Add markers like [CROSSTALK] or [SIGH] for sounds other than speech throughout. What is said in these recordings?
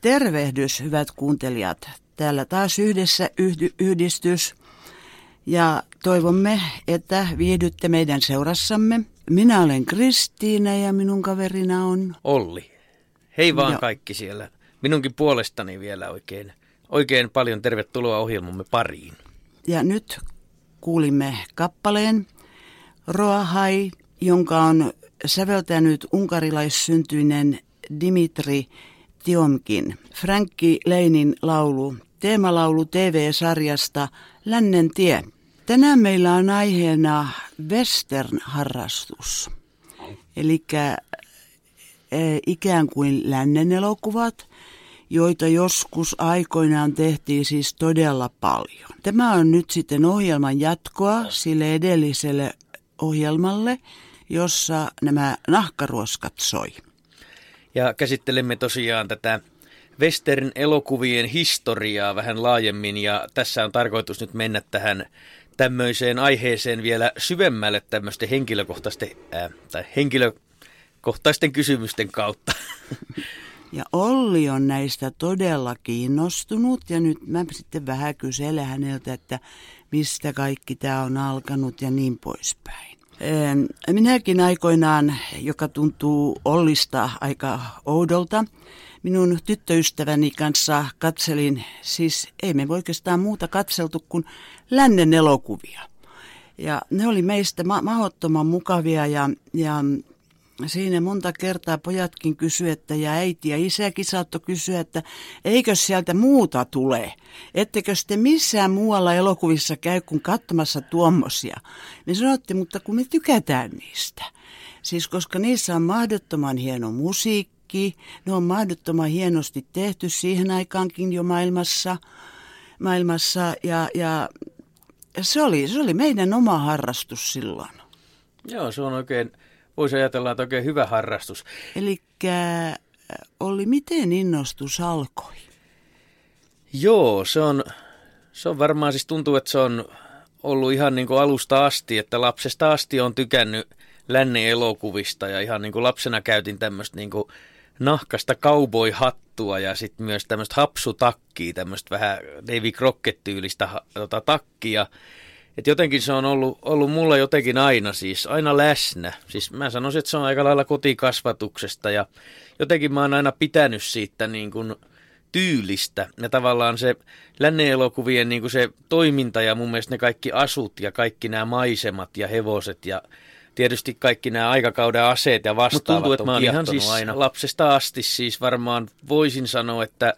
Tervehdys, hyvät kuuntelijat. Täällä taas yhdessä yhdy- yhdistys ja toivomme, että viihdytte meidän seurassamme. Minä olen Kristiina ja minun kaverina on Olli. Hei vaan Joo. kaikki siellä. Minunkin puolestani vielä oikein, oikein paljon tervetuloa ohjelmamme pariin. Ja nyt kuulimme kappaleen Roahai, jonka on säveltänyt unkarilaissyntyinen Dimitri Tiomkin. Frankki Leinin laulu, teemalaulu TV-sarjasta Lännen tie. Tänään meillä on aiheena western-harrastus. Eli ikään kuin lännen elokuvat, joita joskus aikoinaan tehtiin siis todella paljon. Tämä on nyt sitten ohjelman jatkoa sille edelliselle ohjelmalle, jossa nämä nahkaruoskat soi. Ja käsittelemme tosiaan tätä western-elokuvien historiaa vähän laajemmin ja tässä on tarkoitus nyt mennä tähän tämmöiseen aiheeseen vielä syvemmälle tämmöisten henkilökohtaisten, äh, tai henkilökohtaisten kysymysten kautta. [LAUGHS] Ja Olli on näistä todella kiinnostunut ja nyt mä sitten vähän kyselen häneltä, että mistä kaikki tämä on alkanut ja niin poispäin. Minäkin aikoinaan, joka tuntuu Ollista aika oudolta, minun tyttöystäväni kanssa katselin, siis ei me oikeastaan muuta katseltu kuin lännen elokuvia. Ja ne oli meistä ma- mahdottoman mukavia ja, ja siinä monta kertaa pojatkin kysyi, että ja äiti ja isäkin saattoi kysyä, että eikö sieltä muuta tule? Ettekö te missään muualla elokuvissa käy kuin katsomassa tuommoisia? Niin sanottiin, mutta kun me tykätään niistä. Siis koska niissä on mahdottoman hieno musiikki, ne on mahdottoman hienosti tehty siihen aikaankin jo maailmassa, maailmassa ja, ja se, oli, se oli meidän oma harrastus silloin. Joo, se on oikein, voisi ajatella, että oikein hyvä harrastus. Eli oli miten innostus alkoi? Joo, se on, se on varmaan siis tuntuu, että se on ollut ihan niin kuin alusta asti, että lapsesta asti on tykännyt lännen elokuvista ja ihan niin kuin lapsena käytin tämmöistä niin kuin nahkasta cowboy-hattua ja sitten myös tämmöistä hapsutakkia, tämmöistä vähän Davy Crockett-tyylistä tota, takkia. Et jotenkin se on ollut, ollut mulla jotenkin aina siis, aina läsnä. Siis mä sanoisin, että se on aika lailla kotikasvatuksesta ja jotenkin mä oon aina pitänyt siitä niin kuin tyylistä. Ja tavallaan se lännen elokuvien niin kuin se toiminta ja mun mielestä ne kaikki asut ja kaikki nämä maisemat ja hevoset ja tietysti kaikki nämä aikakauden aseet ja vastaavat Mut tuntuu, että on mä oon ihan siis aina. lapsesta asti siis varmaan voisin sanoa, että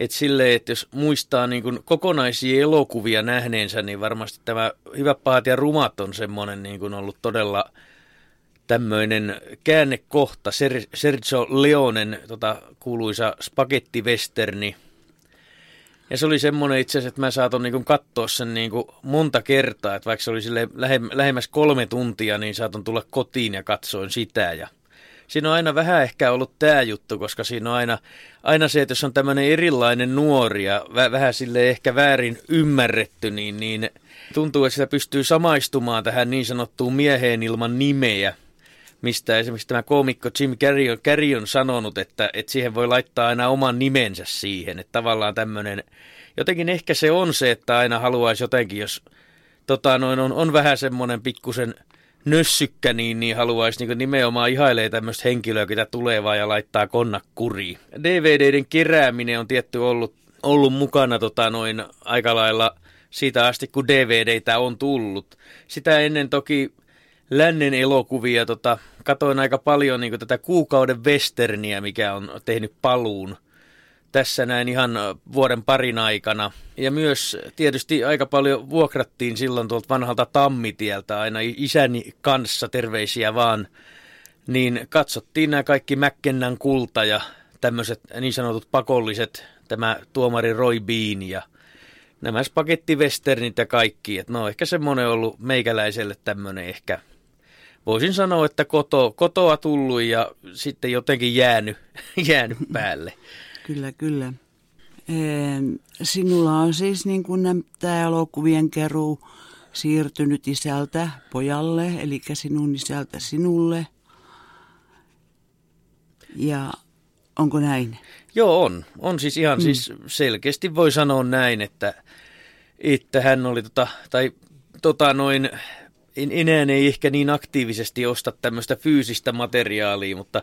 että silleen, että jos muistaa niin kuin kokonaisia elokuvia nähneensä, niin varmasti tämä Hyvä pahat ja rumat on semmoinen niin kuin ollut todella tämmöinen käännekohta. Ser- Sergio Leonen tota, kuuluisa spagettivesterni. Ja se oli semmoinen itse asiassa, että mä saatoin niin katsoa sen niin kuin monta kertaa, että vaikka se oli sille lähem- lähemmäs kolme tuntia, niin saaton tulla kotiin ja katsoin sitä ja siinä on aina vähän ehkä ollut tämä juttu, koska siinä on aina, aina se, että jos on tämmöinen erilainen nuori ja vä- vähän sille ehkä väärin ymmärretty, niin, niin tuntuu, että sitä pystyy samaistumaan tähän niin sanottuun mieheen ilman nimeä, mistä esimerkiksi tämä koomikko Jim Carrey on, Carrey on sanonut, että, että siihen voi laittaa aina oman nimensä siihen, että tavallaan tämmöinen, jotenkin ehkä se on se, että aina haluaisi jotenkin, jos tota, noin on, on vähän semmoinen pikkusen nössykkä, niin, niin haluaisi niin nimenomaan ihailee tämmöistä henkilöä, ketä tulee vaan ja laittaa konna kuriin. DVDiden kerääminen on tietty ollut, ollut mukana tota, noin aika lailla siitä asti, kun DVDitä on tullut. Sitä ennen toki lännen elokuvia tota, katoin aika paljon niin tätä kuukauden westerniä, mikä on tehnyt paluun tässä näin ihan vuoden parin aikana. Ja myös tietysti aika paljon vuokrattiin silloin tuolta vanhalta Tammitieltä aina isäni kanssa, terveisiä vaan. Niin katsottiin nämä kaikki Mäkkennän kulta ja tämmöiset niin sanotut pakolliset, tämä tuomari Roy Bean ja nämä spagettivesternit ja kaikki. Et no ehkä semmoinen ollut meikäläiselle tämmöinen ehkä, voisin sanoa, että koto, kotoa tullut ja sitten jotenkin jäänyt, [LAUGHS] jäänyt päälle. Kyllä, kyllä. Sinulla on siis niin kuin tämä elokuvien keruu siirtynyt isältä pojalle, eli sinun isältä sinulle. Ja Onko näin? Joo, on. On siis ihan mm. siis selkeästi voi sanoa näin, että, että hän oli tota, tai tota noin, enää ei ehkä niin aktiivisesti osta tämmöistä fyysistä materiaalia, mutta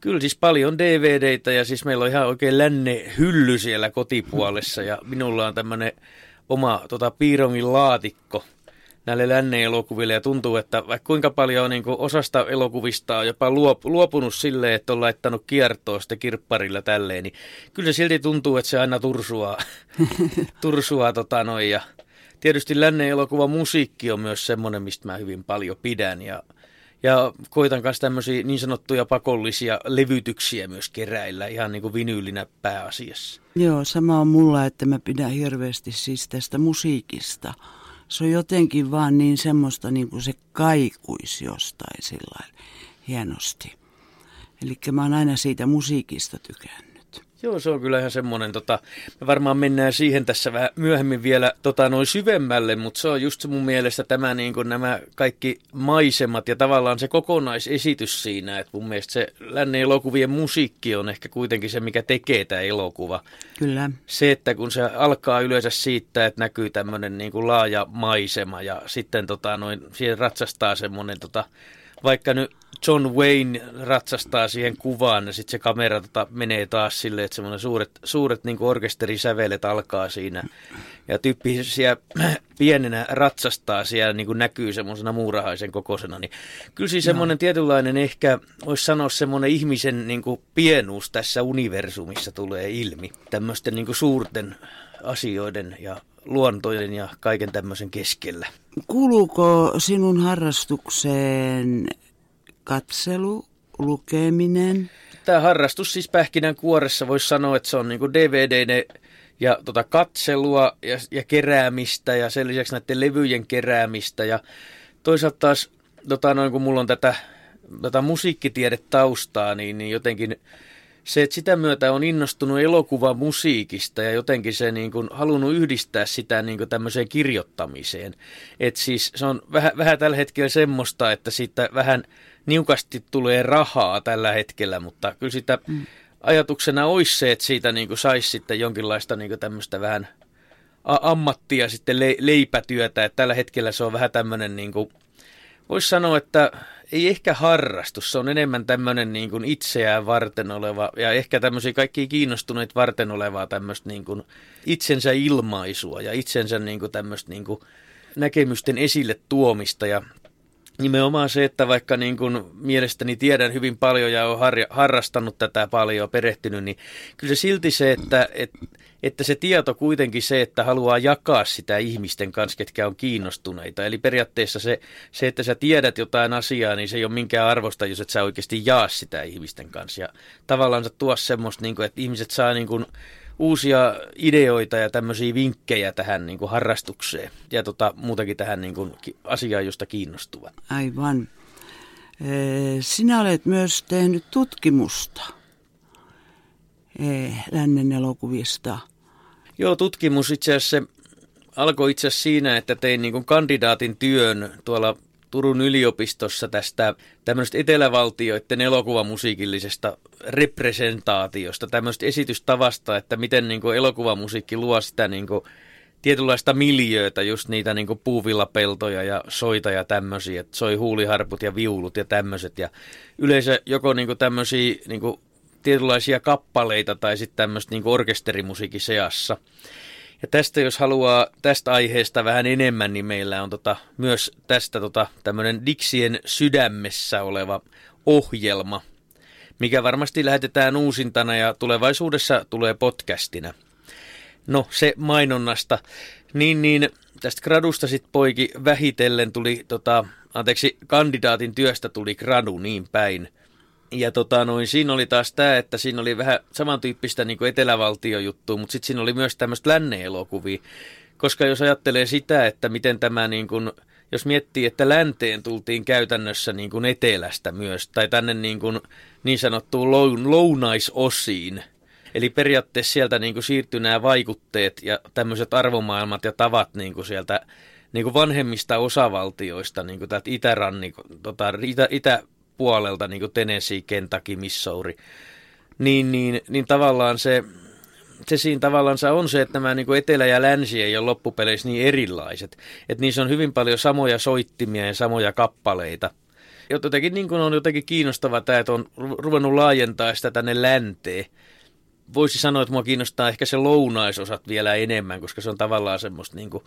kyllä siis paljon DVDitä ja siis meillä on ihan oikein länne hylly siellä kotipuolessa ja minulla on tämmöinen oma tota, piirongin laatikko näille lännen elokuville ja tuntuu, että vaikka kuinka paljon on niin kuin osasta elokuvista on jopa luop, luopunut silleen, että on laittanut kiertoa sitten kirpparilla tälleen, niin kyllä se silti tuntuu, että se aina tursua, [LAUGHS] tursua tota noin ja tietysti lännen elokuva musiikki on myös semmoinen, mistä mä hyvin paljon pidän ja ja koitan myös tämmöisiä niin sanottuja pakollisia levytyksiä myös keräillä, ihan niin kuin vinyylinä pääasiassa. Joo, sama on mulla, että mä pidän hirveästi siis tästä musiikista. Se on jotenkin vaan niin semmoista, niin kuin se kaikuisi jostain sillä hienosti. Eli mä oon aina siitä musiikista tykännyt. Joo, se on kyllä ihan semmoinen, tota, me varmaan mennään siihen tässä vähän myöhemmin vielä tota, noin syvemmälle, mutta se on just mun mielestä tämä niin kuin nämä kaikki maisemat ja tavallaan se kokonaisesitys siinä, että mun mielestä se lännen elokuvien musiikki on ehkä kuitenkin se, mikä tekee tämä elokuva. Kyllä. Se, että kun se alkaa yleensä siitä, että näkyy tämmöinen niin kuin laaja maisema ja sitten tota, noin, siihen ratsastaa semmoinen tota, vaikka nyt John Wayne ratsastaa siihen kuvaan ja sitten se kamera tota, menee taas silleen, että semmoinen suuret, suuret niin orkesterisävelet alkaa siinä. Ja tyyppi siellä [CLEARS THROAT] pienenä ratsastaa siellä niin kuin näkyy semmoisena muurahaisen kokoisena. Niin kyllä siis semmoinen tietynlainen ehkä, voisi sanoa semmoinen ihmisen niin kuin pienuus tässä universumissa tulee ilmi. Tämmöisten niin kuin suurten asioiden ja luontojen ja kaiken tämmöisen keskellä. Kuuluuko sinun harrastukseen katselu, lukeminen? Tämä harrastus siis pähkinän kuoressa voisi sanoa, että se on niin DVD ja tota katselua ja, ja keräämistä ja sen lisäksi näiden levyjen keräämistä ja toisaalta taas tota, noin kun mulla on tätä, tätä musiikkitiedetaustaa, niin, niin jotenkin se, että sitä myötä on innostunut musiikista ja jotenkin se niin kuin halunnut yhdistää sitä niin kuin tämmöiseen kirjoittamiseen. Että siis se on vähän, vähän tällä hetkellä semmoista, että siitä vähän niukasti tulee rahaa tällä hetkellä, mutta kyllä sitä mm. ajatuksena olisi se, että siitä niin kuin saisi sitten jonkinlaista niin kuin tämmöistä vähän ammattia sitten le- leipätyötä, että tällä hetkellä se on vähän tämmöinen niin kuin, voisi sanoa, että ei ehkä harrastus, se on enemmän tämmöinen niin kuin itseään varten oleva ja ehkä tämmöisiä kaikki kiinnostuneet varten olevaa tämmöistä niin kuin itsensä ilmaisua ja itsensä niin kuin tämmöistä niin kuin näkemysten esille tuomista. Ja nimenomaan se, että vaikka niin kuin mielestäni tiedän hyvin paljon ja olen harrastanut tätä paljon, perehtynyt, niin kyllä se silti se, että, että, että se tieto kuitenkin se, että haluaa jakaa sitä ihmisten kanssa, ketkä on kiinnostuneita. Eli periaatteessa se, se, että sä tiedät jotain asiaa, niin se ei ole minkään arvosta, jos et sä oikeasti jaa sitä ihmisten kanssa. Ja tavallaan sä tuo semmoista, niin kuin, että ihmiset saa niin kuin, uusia ideoita ja tämmöisiä vinkkejä tähän niin kuin harrastukseen ja tota, muutenkin tähän niin kuin asiaan, josta kiinnostuvat. Aivan. Sinä olet myös tehnyt tutkimusta lännen elokuvista. Joo, tutkimus itse asiassa alkoi itse asiassa siinä, että tein niin kandidaatin työn tuolla Turun yliopistossa tästä tämmöistä etelävaltioiden elokuvamusiikillisesta representaatiosta, tämmöistä esitystavasta, että miten niin kuin elokuvamusiikki luo sitä niin kuin tietynlaista miljöötä, just niitä niin kuin puuvillapeltoja ja soita ja tämmöisiä, että soi huuliharput ja viulut ja tämmöiset. Ja yleensä joko niin kuin tämmöisiä niin kuin tietynlaisia kappaleita tai sitten tämmöistä niin orkesterimusiikin seassa. Ja tästä, jos haluaa tästä aiheesta vähän enemmän, niin meillä on tota, myös tästä tota, tämmöinen Dixien sydämessä oleva ohjelma, mikä varmasti lähetetään uusintana ja tulevaisuudessa tulee podcastina. No, se mainonnasta. Niin, niin tästä gradusta sitten poiki vähitellen tuli, tota, anteeksi, kandidaatin työstä tuli gradu niin päin. Ja tota, noin, siinä oli taas tämä, että siinä oli vähän samantyyppistä niin kuin etelävaltiojuttua, mutta sitten siinä oli myös tämmöistä länne-elokuvia. Koska jos ajattelee sitä, että miten tämä, niin kuin, jos miettii, että länteen tultiin käytännössä niin kuin etelästä myös, tai tänne niin, kuin, niin sanottuun lounaisosiin, Eli periaatteessa sieltä niin kuin siirtyi nämä vaikutteet ja tämmöiset arvomaailmat ja tavat niin kuin sieltä niin kuin vanhemmista osavaltioista, niin kuin täältä itärannikon, tota, itä, itä, puolelta, niin kuin Tennessee, Kentucky, Missouri. niin, niin, niin tavallaan se, se siinä tavallaan on se, että nämä niin kuin etelä ja länsi ei ole loppupeleissä niin erilaiset. Että niissä on hyvin paljon samoja soittimia ja samoja kappaleita. Jotenkin niin kuin on jotenkin kiinnostavaa tämä, että on ruvennut laajentaa sitä tänne länteen. Voisi sanoa, että mua kiinnostaa ehkä se lounaisosat vielä enemmän, koska se on tavallaan semmoista niin kuin,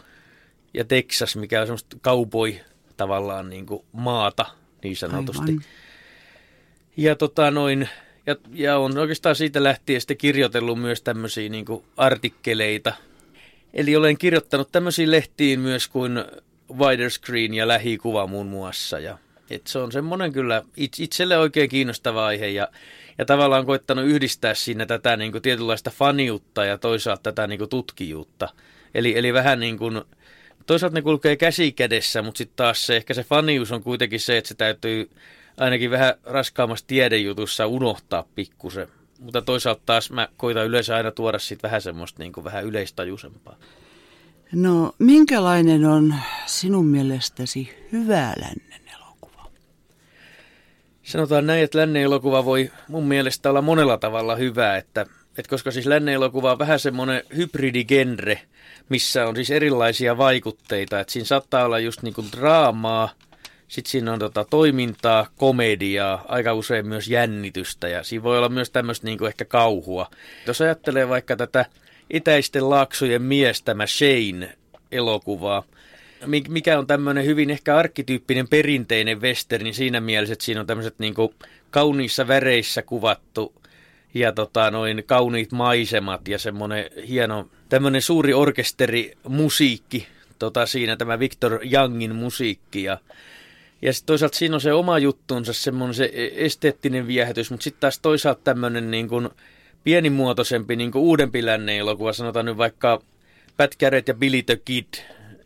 ja Texas, mikä on semmoista cowboy tavallaan niin kuin maata niin sanotusti. Aivan. Ja tota noin, ja, ja on oikeastaan siitä lähtien sitten kirjoitellut myös tämmöisiä niin artikkeleita. Eli olen kirjoittanut tämmöisiin lehtiin myös kuin Widescreen ja lähikuva muun muassa. Ja, et se on semmoinen kyllä itselle oikein kiinnostava aihe ja, ja tavallaan koittanut yhdistää siinä tätä niin kuin tietynlaista faniutta ja toisaalta tätä niin kuin tutkijuutta. Eli, eli vähän niin kuin, toisaalta ne kulkee käsi kädessä, mutta sitten taas se, ehkä se fanius on kuitenkin se, että se täytyy ainakin vähän raskaammassa tiedejutussa unohtaa pikkusen. Mutta toisaalta taas mä koitan yleensä aina tuoda siitä vähän semmoista niin kuin vähän yleistajuisempaa. No, minkälainen on sinun mielestäsi hyvä lännen elokuva? Sanotaan näin, että lännen elokuva voi mun mielestä olla monella tavalla hyvä, että, että koska siis lännen elokuva on vähän semmoinen hybridigenre, missä on siis erilaisia vaikutteita, että siinä saattaa olla just niin kuin draamaa, sitten siinä on tota, toimintaa, komediaa, aika usein myös jännitystä ja siinä voi olla myös tämmöistä niin ehkä kauhua. Jos ajattelee vaikka tätä Itäisten laaksojen mies, tämä Shane-elokuvaa, mikä on tämmöinen hyvin ehkä arkkityyppinen perinteinen western, niin siinä mielessä, että siinä on tämmöiset niin kauniissa väreissä kuvattu ja tota, noin kauniit maisemat ja semmoinen hieno tämmöinen suuri orkesteri musiikki, tota, siinä tämä Victor Youngin musiikki ja ja sitten toisaalta siinä on se oma juttuunsa, semmoinen se e- esteettinen viehätys, mutta sitten taas toisaalta tämmöinen niin kuin pienimuotoisempi, niin kuin uudempi lännen elokuva, sanotaan nyt vaikka Pat Garrett ja Billy the Kid,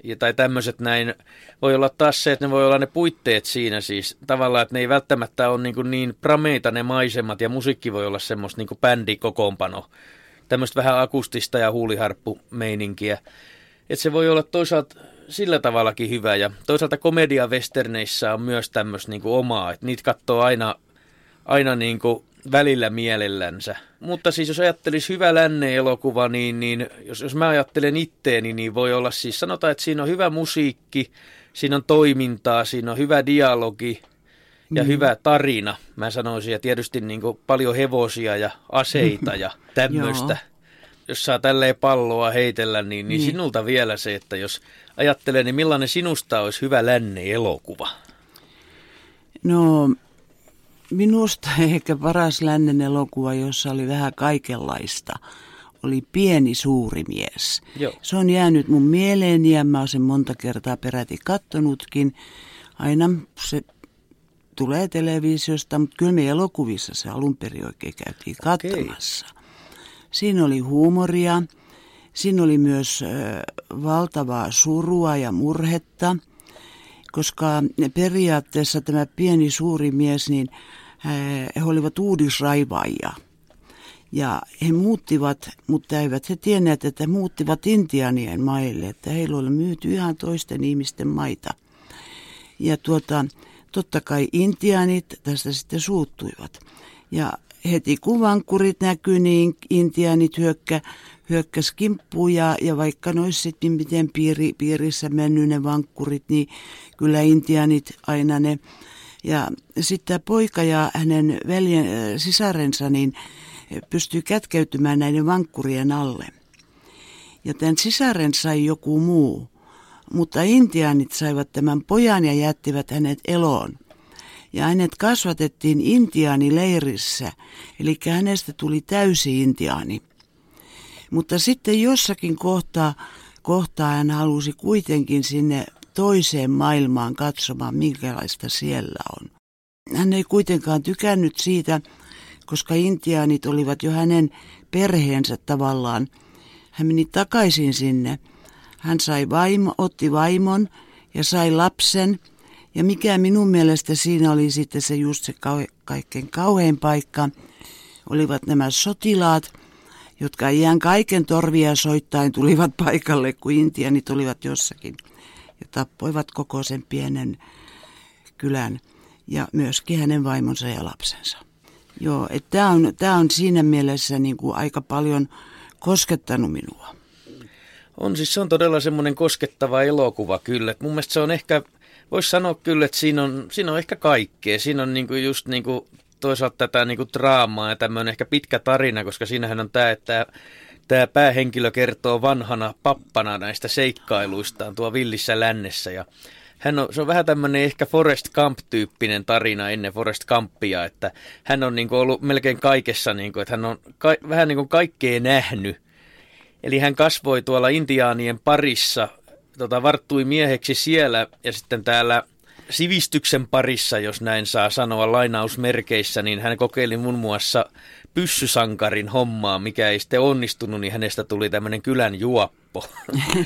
ja, tai tämmöiset näin, voi olla taas se, että ne voi olla ne puitteet siinä siis, tavallaan, että ne ei välttämättä ole niin, niin prameita ne maisemat, ja musiikki voi olla semmoista niin bändikokoonpano, tämmöistä vähän akustista ja huuliharppumeininkiä. Että se voi olla toisaalta sillä tavallakin hyvä. Ja toisaalta komedia westerneissä on myös tämmöistä niin omaa, että niitä katsoo aina, aina niin kuin välillä mielellänsä. Mutta siis jos ajattelisi hyvä lännen elokuva, niin, niin jos, jos mä ajattelen itteeni, niin voi olla siis, sanotaan, että siinä on hyvä musiikki, siinä on toimintaa, siinä on hyvä dialogi ja mm. hyvä tarina, mä sanoisin, ja tietysti niin paljon hevosia ja aseita ja [LAUGHS] tämmöistä. jos saa tälleen palloa heitellä, niin, niin, niin sinulta vielä se, että jos ajattelee, niin millainen sinusta olisi hyvä länne elokuva? No, minusta [LAUGHS] ehkä paras lännen elokuva, jossa oli vähän kaikenlaista, oli Pieni suuri mies. Joo. Se on jäänyt mun mieleeni ja mä oon sen monta kertaa peräti kattonutkin. Aina se tulee televisiosta, mutta kyllä me elokuvissa se alun perin oikein käytiin katsomassa. Okay. Siinä oli huumoria, Siinä oli myös valtavaa surua ja murhetta, koska periaatteessa tämä pieni suuri mies, niin he olivat uudisraivaajia. Ja he muuttivat, mutta eivät he tienneet, että he muuttivat Intianien maille, että heillä oli myyty ihan toisten ihmisten maita. Ja tuota, totta kai intianit tästä sitten suuttuivat. Ja heti kun vankkurit näkyi, niin intianit hyökkä, hyökkäs ja, ja vaikka ne olisi sitten miten piiri, piirissä mennyt ne vankkurit, niin kyllä intianit aina ne. Ja sitten poika ja hänen veljen, äh, sisarensa niin pystyy kätkeytymään näiden vankkurien alle. Ja tämän sisaren sai joku muu, mutta intianit saivat tämän pojan ja jättivät hänet eloon ja hänet kasvatettiin intiaanileirissä, eli hänestä tuli täysi intiaani. Mutta sitten jossakin kohtaa, kohtaa hän halusi kuitenkin sinne toiseen maailmaan katsomaan, minkälaista siellä on. Hän ei kuitenkaan tykännyt siitä, koska intiaanit olivat jo hänen perheensä tavallaan. Hän meni takaisin sinne. Hän sai vaimo, otti vaimon ja sai lapsen – ja mikä minun mielestä siinä oli sitten se just se kau- kaikkein kauhein paikka, olivat nämä sotilaat, jotka iän kaiken torvia soittain tulivat paikalle, kun intianit olivat jossakin tappoivat koko sen pienen kylän ja myöskin hänen vaimonsa ja lapsensa. Joo, että tämä on, tää on siinä mielessä niin kuin aika paljon koskettanut minua. On siis, se on todella semmoinen koskettava elokuva kyllä. Mun mielestä se on ehkä, voisi sanoa kyllä, että siinä on, siinä on ehkä kaikkea. Siinä on niinku just niinku toisaalta tätä niinku draamaa ja tämmöinen ehkä pitkä tarina, koska siinähän on tämä, että tämä päähenkilö kertoo vanhana pappana näistä seikkailuistaan tuo villissä lännessä ja hän on, se on vähän tämmöinen ehkä Forest Camp-tyyppinen tarina ennen Forest Campia, että hän on niin kuin ollut melkein kaikessa, niin kuin, että hän on ka- vähän niin kuin kaikkea nähnyt. Eli hän kasvoi tuolla intiaanien parissa, tota, varttui mieheksi siellä ja sitten täällä sivistyksen parissa, jos näin saa sanoa lainausmerkeissä, niin hän kokeili muun muassa pyssysankarin hommaa, mikä ei sitten onnistunut, niin hänestä tuli tämmöinen kylän juoppo. [LAUGHS]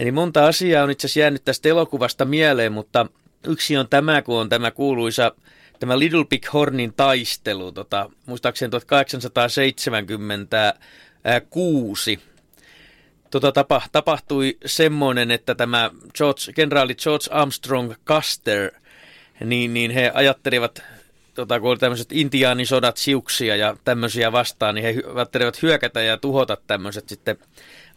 Eli monta asiaa on itse asiassa jäänyt tästä elokuvasta mieleen, mutta yksi on tämä, kun on tämä kuuluisa tämä Little Big Hornin taistelu, tota, muistaakseni 1876. Tota, tapa, tapahtui semmoinen, että tämä George, kenraali George Armstrong Custer, niin, niin he ajattelivat, tota, kun oli tämmöiset intiaanisodat siuksia ja tämmöisiä vastaan, niin he ajattelivat hyökätä ja tuhota tämmöiset sitten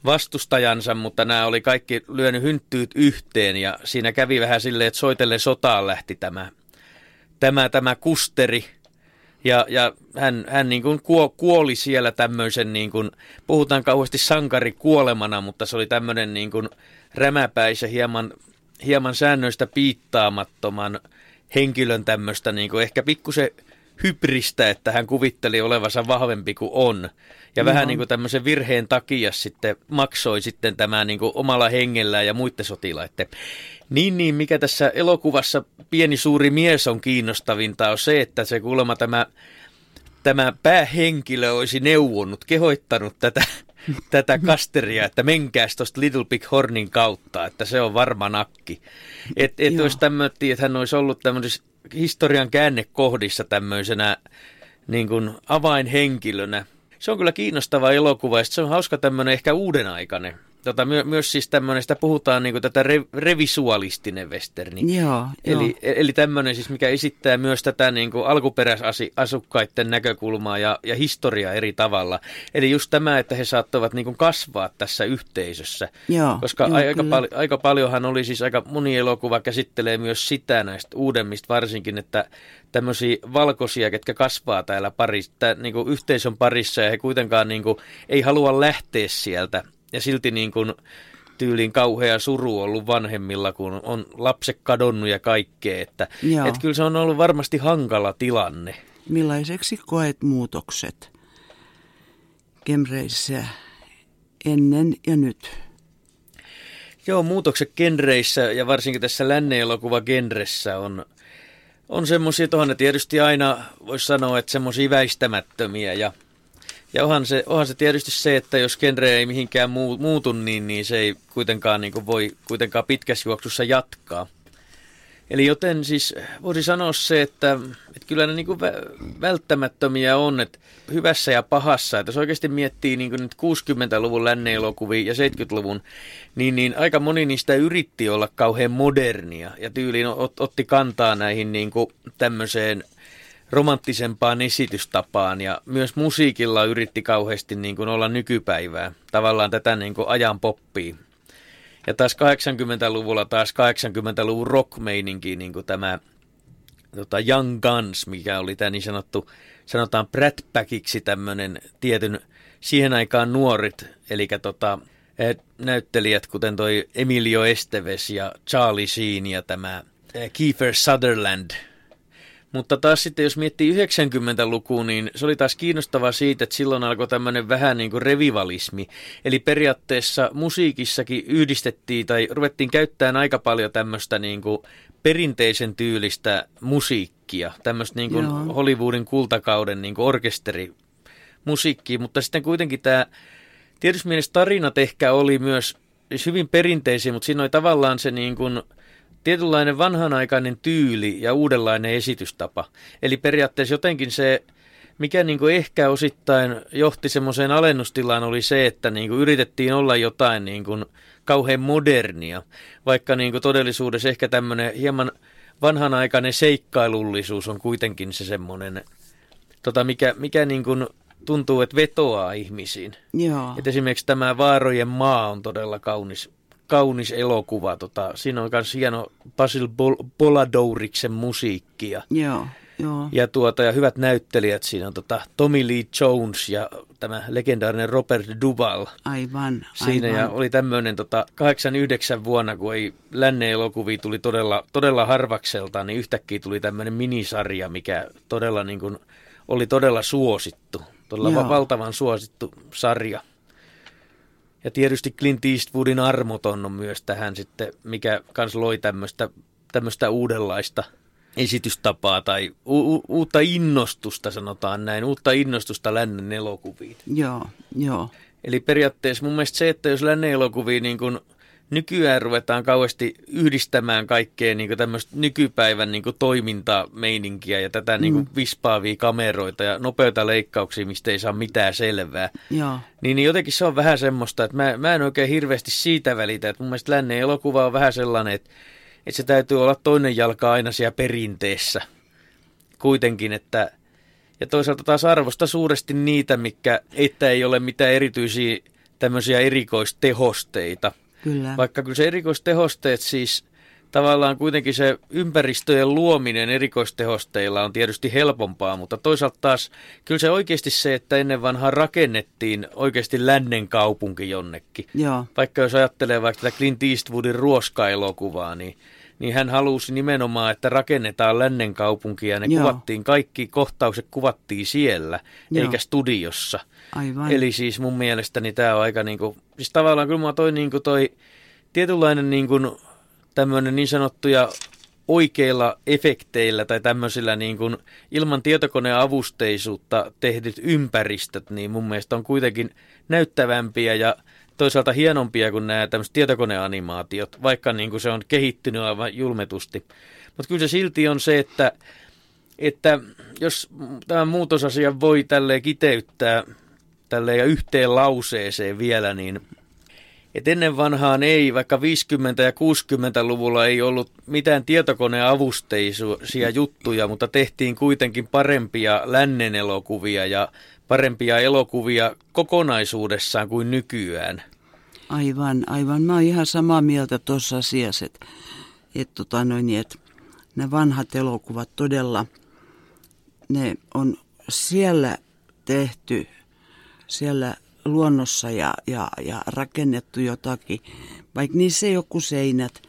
vastustajansa, mutta nämä oli kaikki lyönyt hynttyyt yhteen ja siinä kävi vähän silleen, että soitelle sotaan lähti tämä, tämä, tämä kusteri. Ja, ja hän, hän niin kuin kuoli siellä tämmöisen, niin kuin, puhutaan kauheasti sankari kuolemana, mutta se oli tämmöinen niin kuin rämäpäisä, hieman, hieman säännöistä piittaamattoman henkilön tämmöistä, niin kuin ehkä pikkusen hybristä, että hän kuvitteli olevansa vahvempi kuin on. Ja no. vähän niin kuin tämmöisen virheen takia sitten maksoi sitten tämä niin kuin omalla hengellään ja muiden sotilaiden. Niin, niin, mikä tässä elokuvassa pieni suuri mies on kiinnostavinta on se, että se kuulemma tämä, tämä päähenkilö olisi neuvonut, kehoittanut tätä, [LAUGHS] tätä kasteria, että menkääs tuosta Little Big Hornin kautta, että se on varma nakki. Että et olisi tämmöinen, että hän olisi ollut tämmöisessä historian käännekohdissa tämmöisenä niin kuin avainhenkilönä. Se on kyllä kiinnostava elokuva ja se on hauska tämmöinen ehkä uuden aikainen tota, my, myös siis tämmöinen, sitä puhutaan niin kuin tätä re, revisualistinen westerni. Joo, eli, joo. eli tämmöinen siis, mikä esittää myös tätä niin kuin alkuperäisasukkaiden näkökulmaa ja, ja historiaa eri tavalla. Eli just tämä, että he saattavat niin kuin kasvaa tässä yhteisössä. Joo, Koska joo, aika, pal- aika paljonhan oli siis, aika moni elokuva käsittelee myös sitä näistä uudemmista varsinkin, että tämmöisiä valkoisia, ketkä kasvaa täällä parissa, niin kuin yhteisön parissa ja he kuitenkaan niin kuin, ei halua lähteä sieltä ja silti niin kuin tyyliin kauhea suru ollut vanhemmilla, kun on lapset kadonnut ja kaikkea. Että, että kyllä se on ollut varmasti hankala tilanne. Millaiseksi koet muutokset Kemreissä ennen ja nyt? Joo, muutokset genreissä ja varsinkin tässä lännen elokuva genressä on, on semmoisia, tuonne tietysti aina voisi sanoa, että semmoisia väistämättömiä ja – ja onhan se, onhan se tietysti se, että jos genre ei mihinkään muu, muutu, niin, niin se ei kuitenkaan niin voi kuitenkaan pitkässä juoksussa jatkaa. Eli joten siis voisi sanoa se, että, että kyllä ne niin kuin välttämättömiä on, että hyvässä ja pahassa. Että jos oikeasti miettii niin kuin nyt 60-luvun länneelokuvia ja 70-luvun, niin, niin aika moni niistä yritti olla kauhean modernia ja tyyliin ot, otti kantaa näihin niin kuin tämmöiseen – romanttisempaan esitystapaan ja myös musiikilla yritti kauheasti niin kuin olla nykypäivää, tavallaan tätä niin kuin ajan poppia. Ja taas 80-luvulla taas 80-luvun rock niin kuin tämä tota Young Guns, mikä oli tämä niin sanottu, sanotaan Brat Packiksi tämmöinen tietyn siihen aikaan nuorit, eli tota, eh, näyttelijät, kuten toi Emilio Esteves ja Charlie Sheen ja tämä eh, Kiefer Sutherland – mutta taas sitten, jos miettii 90-lukuun, niin se oli taas kiinnostavaa siitä, että silloin alkoi tämmöinen vähän niin kuin revivalismi. Eli periaatteessa musiikissakin yhdistettiin tai ruvettiin käyttämään aika paljon tämmöistä niin kuin perinteisen tyylistä musiikkia, tämmöistä niin kuin Hollywoodin kultakauden niin kuin orkesterimusiikkia, mutta sitten kuitenkin tämä tietysti mielessä tarinat ehkä oli myös hyvin perinteisiä, mutta siinä oli tavallaan se niin kuin – tietynlainen vanhanaikainen tyyli ja uudenlainen esitystapa. Eli periaatteessa jotenkin se, mikä niin kuin ehkä osittain johti semmoiseen alennustilaan, oli se, että niin kuin yritettiin olla jotain niin kuin kauhean modernia, vaikka niin kuin todellisuudessa ehkä tämmöinen hieman vanhanaikainen seikkailullisuus on kuitenkin se semmoinen tota, mikä, mikä niin kuin tuntuu, että vetoaa ihmisiin. Joo. Et esimerkiksi tämä Vaarojen maa on todella kaunis, kaunis elokuva. Tota, siinä on myös hieno Basil Bol- Boladouriksen musiikkia. Joo. Joo. Ja, tuota, ja hyvät näyttelijät siinä on tota, Tommy Lee Jones ja tämä legendaarinen Robert Duvall. Aivan, Siinä aivan. ja oli tämmöinen tota, 89 vuonna, kun ei lännen elokuvia tuli todella, todella harvakselta, niin yhtäkkiä tuli tämmöinen minisarja, mikä todella niin kuin, oli todella suosittu. Todella Joo. va- valtavan suosittu sarja. Ja tietysti Clint Eastwoodin armoton on myös tähän sitten, mikä kans loi tämmöistä, tämmöistä uudenlaista esitystapaa tai u- u- uutta innostusta, sanotaan näin, uutta innostusta lännen elokuviin. Joo, joo. Eli periaatteessa mun mielestä se, että jos lännen elokuvia niin kun nykyään ruvetaan kauheasti yhdistämään kaikkea niin tämmöistä nykypäivän niin toimintameininkiä ja tätä niin Mm. vispaavia kameroita ja nopeita leikkauksia, mistä ei saa mitään selvää, Joo, niin, niin jotenkin se on vähän semmoista, että mä, mä en oikein hirveästi siitä välitä, että mun mielestä lännen elokuva on vähän sellainen, että, että se täytyy olla toinen jalka aina siellä perinteessä kuitenkin, että ja toisaalta taas arvosta suuresti niitä, mikä, että ei ole mitään erityisiä tämmöisiä erikoistehosteita. Kyllä. Vaikka kyllä se erikoistehosteet siis tavallaan kuitenkin se ympäristöjen luominen erikoistehosteilla on tietysti helpompaa, mutta toisaalta taas kyllä se oikeasti se, että ennen vanhaa rakennettiin oikeasti lännen kaupunki jonnekin. Joo, Vaikka jos ajattelee vaikka tätä Clint Eastwoodin ruoskaelokuvaa, niin, niin hän halusi nimenomaan, että rakennetaan lännen kaupunkia ja ne Joo. kuvattiin, kaikki kohtaukset kuvattiin siellä, Joo. eikä studiossa. aivan. Eli siis mun mielestäni tämä on aika niinku, siis tavallaan kyllä mä toi niinku toi tietynlainen niinku tämmöinen niin sanottuja oikeilla efekteillä tai tämmöisillä niin kuin ilman tietokoneavusteisuutta tehdyt ympäristöt, niin mun mielestä on kuitenkin näyttävämpiä ja toisaalta hienompia kuin nämä tämmöiset tietokoneanimaatiot, vaikka niin kuin se on kehittynyt aivan julmetusti. Mutta kyllä se silti on se, että, että jos tämän muutosasian voi tälleen kiteyttää tälleen ja yhteen lauseeseen vielä, niin et ennen vanhaan ei, vaikka 50- ja 60-luvulla ei ollut mitään tietokoneavusteisia juttuja, mutta tehtiin kuitenkin parempia lännen elokuvia ja parempia elokuvia kokonaisuudessaan kuin nykyään. Aivan, aivan. Mä oon ihan samaa mieltä tuossa asiassa, että et, tota noin, et, nämä vanhat elokuvat todella, ne on siellä tehty, siellä luonnossa ja, ja, ja rakennettu jotakin. Vaikka niissä kuin seinät,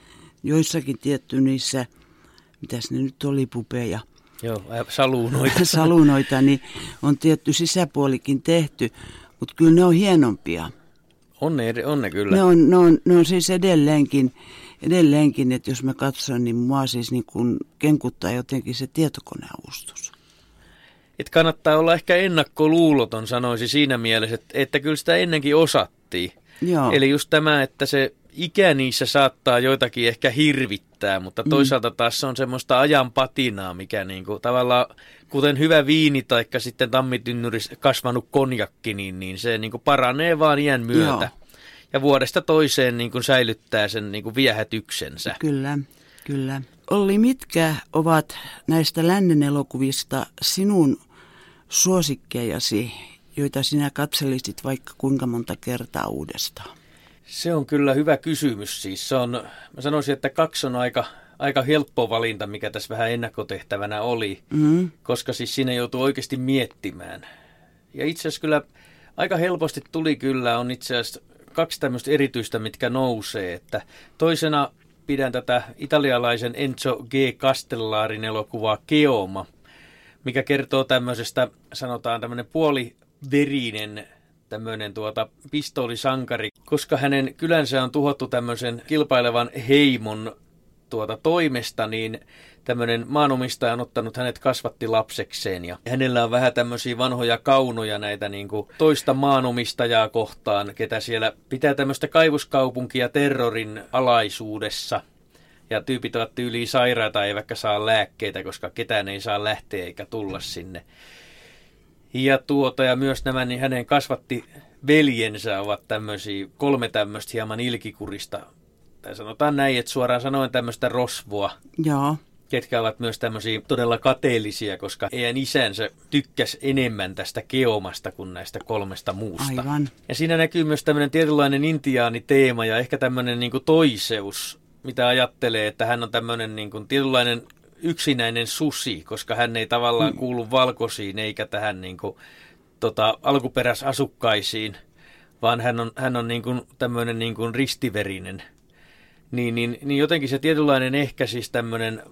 joissakin tietty niissä, mitäs ne nyt oli, pupeja, Joo, saluunoita. [LAUGHS] salunoita, niin on tietty sisäpuolikin tehty, mutta kyllä ne on hienompia. On ne, on ne kyllä. Ne on, ne, on, ne on siis edelleenkin, edelleenkin, että jos mä katson, niin mua siis niin kuin kenkuttaa jotenkin se tietokoneavustus. Et kannattaa olla ehkä ennakkoluuloton, sanoisi siinä mielessä, että, että kyllä sitä ennenkin osattiin. Joo, Eli just tämä, että se ikä niissä saattaa joitakin ehkä hirvittää, mutta toisaalta taas se on semmoista ajan patinaa, mikä niinku, tavallaan, kuten hyvä viini tai sitten tammitynnyris kasvanut konjakki, niin, niin se niinku paranee vaan iän myötä. Joo. Ja vuodesta toiseen niinku säilyttää sen niinku viehätyksensä. kyllä, kyllä. Olli, mitkä ovat näistä lännen elokuvista sinun suosikkejasi, joita sinä katselisit vaikka kuinka monta kertaa uudestaan? Se on kyllä hyvä kysymys. Siis se on, mä sanoisin, että kaksi on aika, aika helppo valinta, mikä tässä vähän ennakkotehtävänä oli, Mm, koska siis siinä joutuu oikeasti miettimään. Ja itse asiassa kyllä aika helposti tuli kyllä, on itse asiassa kaksi tämmöistä erityistä, mitkä nousee. Että toisena pidän tätä italialaisen Enzo G. Castellarin elokuvaa Keoma, mikä kertoo tämmöisestä, sanotaan tämmöinen puoliverinen tämmöinen tuota pistoolisankari, koska hänen kylänsä on tuhottu tämmöisen kilpailevan heimon tuota toimesta, niin tämmöinen maanomistaja on ottanut hänet kasvatti lapsekseen ja hänellä on vähän tämmöisiä vanhoja kaunoja näitä niin kuin toista maanomistajaa kohtaan, ketä siellä pitää tämmöistä kaivuskaupunkia terrorin alaisuudessa. Ja tyypit ovat tyyliin sairaita eivätkä saa lääkkeitä, koska ketään ei saa lähteä eikä tulla sinne. Ja, tuota, ja myös nämä niin hänen kasvatti veljensä ovat tämmöisiä, kolme tämmöistä hieman ilkikurista, tai sanotaan näin, että suoraan sanoen tämmöistä rosvoa. joo, ketkä ovat myös tämmöisiä todella kateellisia, koska heidän isänsä tykkäs enemmän tästä keomasta kuin näistä kolmesta muusta. Aivan. Ja siinä näkyy myös tämmöinen tietynlainen intiaaniteema ja ehkä tämmöinen niin toiseus, mitä ajattelee, että hän on tämmöinen niin kuin tietynlainen yksinäinen susi, koska hän ei tavallaan mm. kuulu valkoisiin eikä tähän niin kuin, tota, alkuperäisasukkaisiin, vaan hän on, hän on niin kuin tämmöinen niin kuin ristiverinen. Niin, niin, niin jotenkin se tietynlainen ehkä siis tämmöinen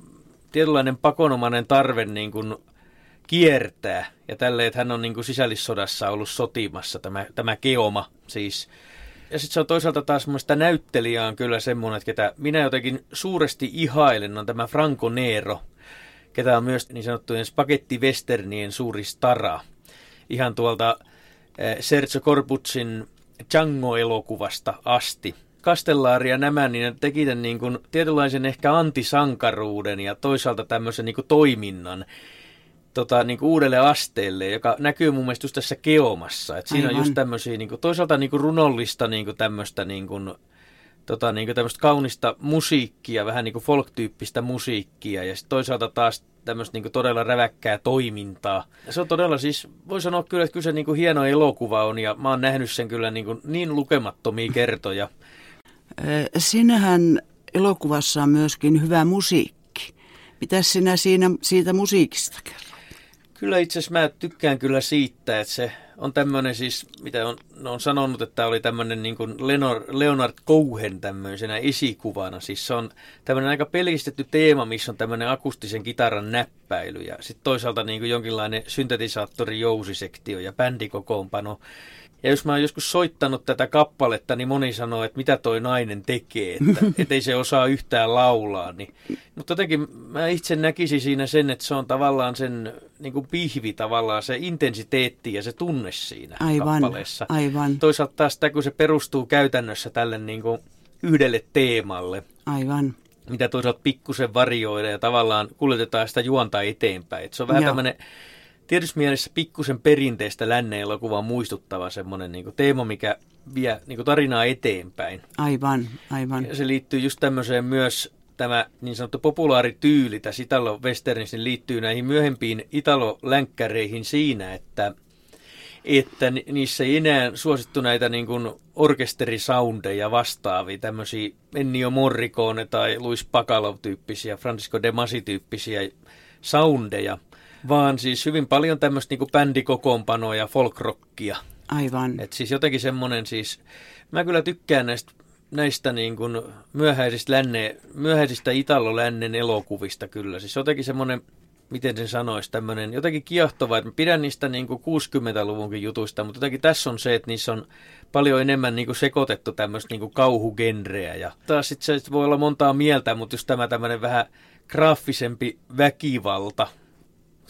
tietynlainen pakonomainen tarve niin kuin kiertää. Ja tälleen, että hän on niin kuin sisällissodassa ollut sotimassa, tämä, tämä Keoma siis. Ja sitten se on toisaalta taas mun näyttelijä on kyllä semmoinen, että ketä minä jotenkin suuresti ihailen, on tämä Franco Nero, ketä on myös niin sanottujen spagettivesternien suuri stara. Ihan tuolta eh, Sergio Corbucin Django-elokuvasta asti. Kastellaari ja nämä, niin ne teki tämän niin kuin tietynlaisen ehkä antisankaruuden ja toisaalta tämmöisen niin kuin toiminnan tota, niin kuin uudelle asteelle, joka näkyy mun mielestä just tässä keomassa. Et siinä Aivan. on just tämmöisiä niin kuin, toisaalta niin kuin runollista niin kuin tämmöistä niin kuin, tota, niin kuin tämmöistä kaunista musiikkia, vähän niin kuin folk-tyyppistä musiikkia ja sitten toisaalta taas tämmöistä niin todella räväkkää toimintaa. Se on todella siis, voi sanoa kyllä, että kyllä se niin kuin hieno elokuva on ja mä oon nähnyt sen kyllä niin, kuin niin lukemattomia kertoja. Sinähän elokuvassa on myöskin hyvä musiikki. Mitäs sinä siinä, siitä musiikista kerrot? Kyllä itse asiassa mä tykkään kyllä siitä, että se on tämmöinen siis, mitä on, on sanonut, että oli tämmöinen niin kuin Leonard, Leonard Cohen tämmöisenä esikuvana. Siis se on tämmöinen aika pelkistetty teema, missä on tämmöinen akustisen kitaran näppäily ja sitten toisaalta niin kuin jonkinlainen syntetisaattori jousisektio ja bändikokoonpano. Ja jos mä oon joskus soittanut tätä kappaletta, niin moni sanoo, että mitä toi nainen tekee, että [LAUGHS] et ei se osaa yhtään laulaa. Niin. Mutta jotenkin mä itse näkisin siinä sen, että se on tavallaan sen niin kuin pihvi tavallaan, se intensiteetti ja se tunne siinä aivan, kappaleessa. Aivan. Toisaalta taas sitä, kun se perustuu käytännössä tälle niin kuin yhdelle teemalle. Aivan mitä toisaalta pikkusen varjoida ja tavallaan kuljetetaan sitä juonta eteenpäin. Et se on vähän tämmöinen tietysti mielessä pikkusen perinteistä lännen elokuvaa muistuttava semmoinen niin teema, mikä vie niin tarinaa eteenpäin. Aivan, aivan. Ja se liittyy just tämmöiseen myös tämä niin sanottu populaarityyli tässä Italo Westernissä niin liittyy näihin myöhempiin Italo-länkkäreihin siinä, että, että niissä ei enää suosittu näitä niin kuin orkesterisoundeja vastaavia, tämmöisiä Ennio Morricone tai Luis Bacalov-tyyppisiä, Francisco de Masi-tyyppisiä soundeja, vaan siis hyvin paljon tämmöistä niin bändikokoonpanoa ja folkrockia. Aivan. Et siis jotenkin semmoinen siis, mä kyllä tykkään näistä, näistä niin kuin myöhäisistä, länne, myöhäisistä Italo-lännen elokuvista kyllä. Siis jotenkin semmoinen, miten sen sanoisi, tämmöinen jotenkin kiehtova, että mä pidän niistä niin kuin 60-luvunkin jutuista, mutta jotenkin tässä on se, että niissä on paljon enemmän niin kuin sekoitettu tämmöistä niin kuin kauhugenreä. Ja taas sitten se voi olla montaa mieltä, mutta just tämä tämmöinen vähän graafisempi väkivalta,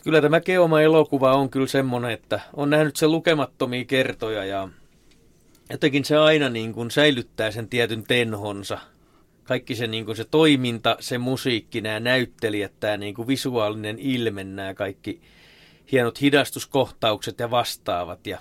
kyllä tämä Keoma-elokuva on kyllä semmoinen, että on nähnyt sen lukemattomia kertoja ja jotenkin se aina niin kuin säilyttää sen tietyn tenhonsa. Kaikki se, niin kuin se toiminta, se musiikki, nämä näyttelijät, tämä niin kuin visuaalinen ilme, nämä kaikki hienot hidastuskohtaukset ja vastaavat. Ja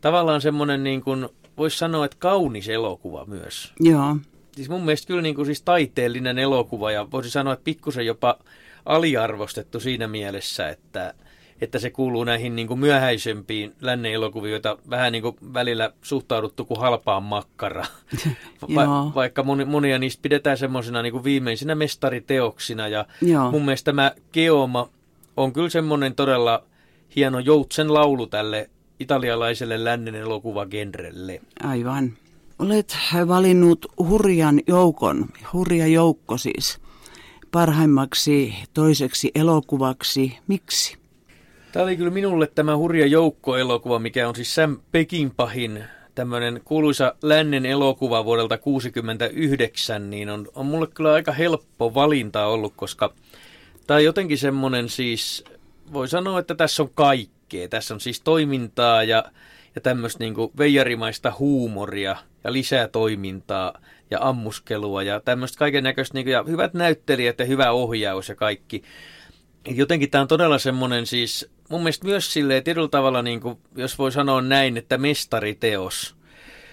tavallaan semmoinen, niin kuin, voisi sanoa, että kaunis elokuva myös. Joo. Siis mun mielestä kyllä niin kuin siis taiteellinen elokuva ja voisi sanoa, että pikkusen jopa aliarvostettu siinä mielessä, että, että se kuuluu näihin niin kuin myöhäisempiin lännen elokuviin, joita vähän niin kuin välillä suhtauduttu kuin halpaan makkara. [LAUGHS] Va- vaikka moni, monia niistä pidetään semmoisina niin viimeisinä mestariteoksina. Ja Joo. mun mielestä tämä Keoma on kyllä semmoinen todella hieno joutsen laulu tälle italialaiselle lännen elokuvagenrelle. Aivan. Olet valinnut hurjan joukon, hurja joukko siis parhaimmaksi toiseksi elokuvaksi. Miksi? Tämä oli kyllä minulle tämä hurja joukko-elokuva, mikä on siis Sam Pekinpahin tämmöinen kuuluisa lännen elokuva vuodelta 1969, niin on, on mulle kyllä aika helppo valinta ollut, koska tämä on jotenkin semmoinen siis, voi sanoa, että tässä on kaikkea. Tässä on siis toimintaa ja, ja tämmöistä niin veijarimaista huumoria ja lisää toimintaa ja ammuskelua ja tämmöistä kaiken näköistä, niin ja hyvät näyttelijät ja hyvä ohjaus ja kaikki. Jotenkin tämä on todella semmoinen siis, mun mielestä myös silleen tietyllä tavalla, niin kuin, jos voi sanoa näin, että mestariteos.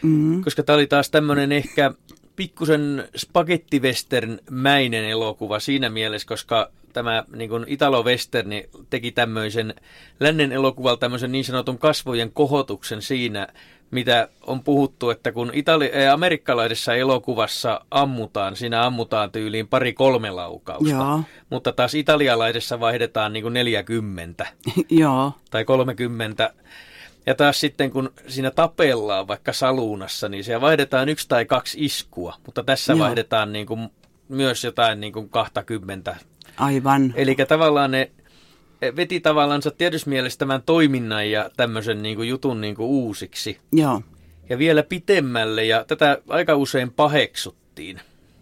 Mm-hmm. Koska tämä oli taas tämmöinen ehkä pikkusen spagettivestern-mäinen elokuva siinä mielessä, koska tämä niin kuin Italo-Westerni teki tämmöisen lännen elokuvalta tämmöisen niin sanotun kasvojen kohotuksen siinä, mitä on puhuttu, että kun Itali- äh, amerikkalaisessa elokuvassa ammutaan, siinä ammutaan tyyliin pari-kolme laukausta, Joo. mutta taas italialaisessa vaihdetaan niin kuin 40 Joo. tai 30. Ja taas sitten kun siinä tapellaan vaikka saluunassa, niin siellä vaihdetaan yksi tai kaksi iskua, mutta tässä Joo. vaihdetaan niin kuin myös jotain niin kuin 20. Aivan. Eli tavallaan ne veti tavallaan tietysti mielessä tämän toiminnan ja tämmöisen niin kuin jutun niin kuin uusiksi. Joo. Ja vielä pitemmälle, ja tätä aika usein paheksuttiin.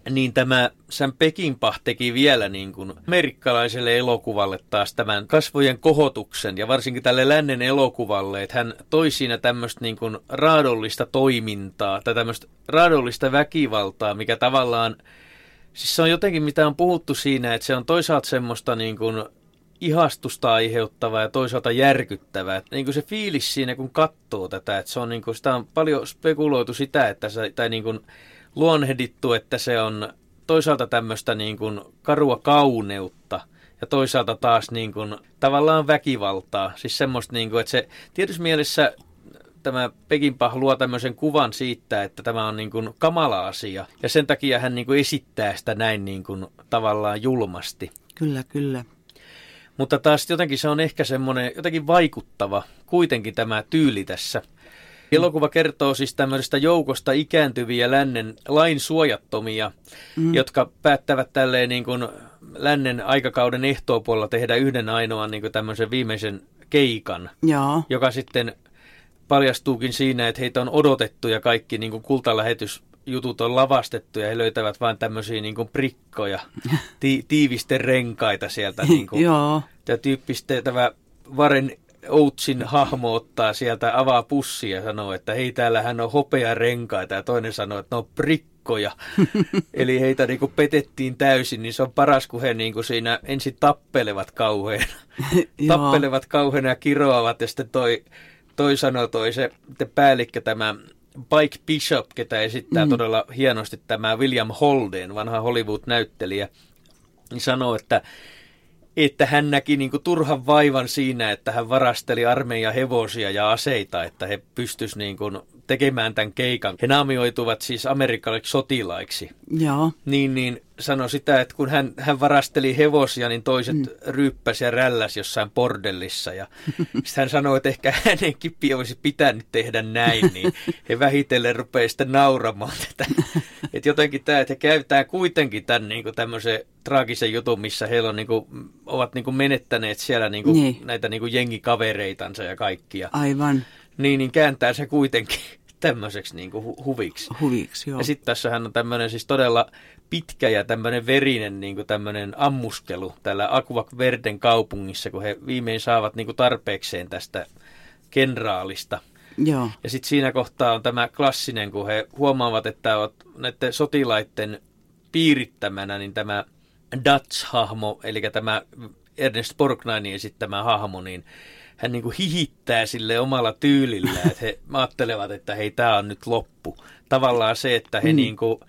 Niin tämä Sam Peckinpah teki vielä niin kuin amerikkalaiselle elokuvalle taas tämän kasvojen kohotuksen, ja varsinkin tälle lännen elokuvalle, että hän toi siinä tämmöistä niin kuin raadollista toimintaa, tai tämmöistä raadollista väkivaltaa, mikä tavallaan, siis se on jotenkin mitä on puhuttu siinä, että se on toisaalta semmoista niin kuin ihastusta aiheuttava ja toisaalta järkyttävä. Että niin kuin se fiilis siinä, kun katsoo tätä, että se on niin kuin, sitä on paljon spekuloitu sitä, että se, tai niin kuin luonnehdittu, että se on toisaalta tämmöistä niin kuin karua kauneutta ja toisaalta taas niin kuin tavallaan väkivaltaa. Siis semmoista, niin kuin, että se tietysti mielessä tämä Pekinpah luo tämmöisen kuvan siitä, että tämä on niin kuin kamala asia. Ja sen takia hän niin kuin esittää sitä näin niin kuin tavallaan julmasti. Kyllä, kyllä. Mutta taas jotenkin se on ehkä semmoinen jotenkin vaikuttava kuitenkin tämä tyyli tässä. Elokuva kertoo siis tämmöisestä joukosta ikääntyviä lännen lain suojattomia, mm. jotka päättävät tälleen niin kuin lännen aikakauden ehtoopuolella tehdä yhden ainoan niin kuin tämmöisen viimeisen keikan, Jaa. joka sitten paljastuukin siinä, että heitä on odotettu ja kaikki niin kuin kultalähetys jutut on lavastettu ja he löytävät vain tämmöisiä niin prikkoja, [LAUGHS] ti- tiivisten renkaita sieltä. Niin kuin, [LAUGHS] Joo. Ja tyyppistä tämä Varen Outsin hahmo ottaa sieltä, avaa pussia ja sanoo, että hei, täällähän on hopea renkaita ja toinen sanoo, että ne on prikkoja. [LAUGHS] Eli heitä niin kuin petettiin täysin, niin se on paras, kun he niin kuin siinä ensin tappelevat kauhean. tappelevat kauhean ja kiroavat ja sitten toi, toi sanoo toi se päällikkö tämä Pike Bishop, ketä esittää mm. todella hienosti tämä William Holden, vanha Hollywood-näyttelijä, niin sanoo, että että hän näki niin kuin turhan vaivan siinä, että hän varasteli armeijan hevosia ja aseita, että he pystyisivät niin kuin tekemään tämän keikan. He naamioituvat siis amerikkalaisiksi sotilaiksi. Joo. Niin, niin sanoi sitä, että kun hän, hän varasteli hevosia, niin toiset mm. ryyppäsi ja rälläsi jossain bordellissa. Ja [LAUGHS] sitten hän sanoi, että ehkä hänen kippi olisi pitänyt tehdä näin, niin he vähitellen rupeaa sitten nauramaan tätä. [LAUGHS] Että jotenkin tämä, että he käytetään kuitenkin tämän niin kuin tämmöisen traagisen jutun, missä he on, niin kuin, ovat niin kuin menettäneet siellä niin kuin, niin. näitä niin kuin jengikavereitansa ja kaikkia. Aivan. Niin, niin kääntää se kuitenkin tämmöiseksi niin kuin hu- huviksi. Huviksi, joo. Ja sitten tässähän on tämmöinen siis todella pitkä ja tämmöinen verinen niin kuin tämmöinen ammuskelu täällä Akuak Verden kaupungissa, kun he viimein saavat niin kuin tarpeekseen tästä kenraalista. Joo. Ja sitten siinä kohtaa on tämä klassinen, kun he huomaavat, että ovat näiden sotilaiden piirittämänä, niin tämä Dutch-hahmo, eli tämä Ernest Borgnainin esittämä hahmo, niin hän niin kuin hihittää sille omalla tyylillä, että he [LAUGHS] ajattelevat, että hei, tämä on nyt loppu. Tavallaan se, että he mm. niin kuin,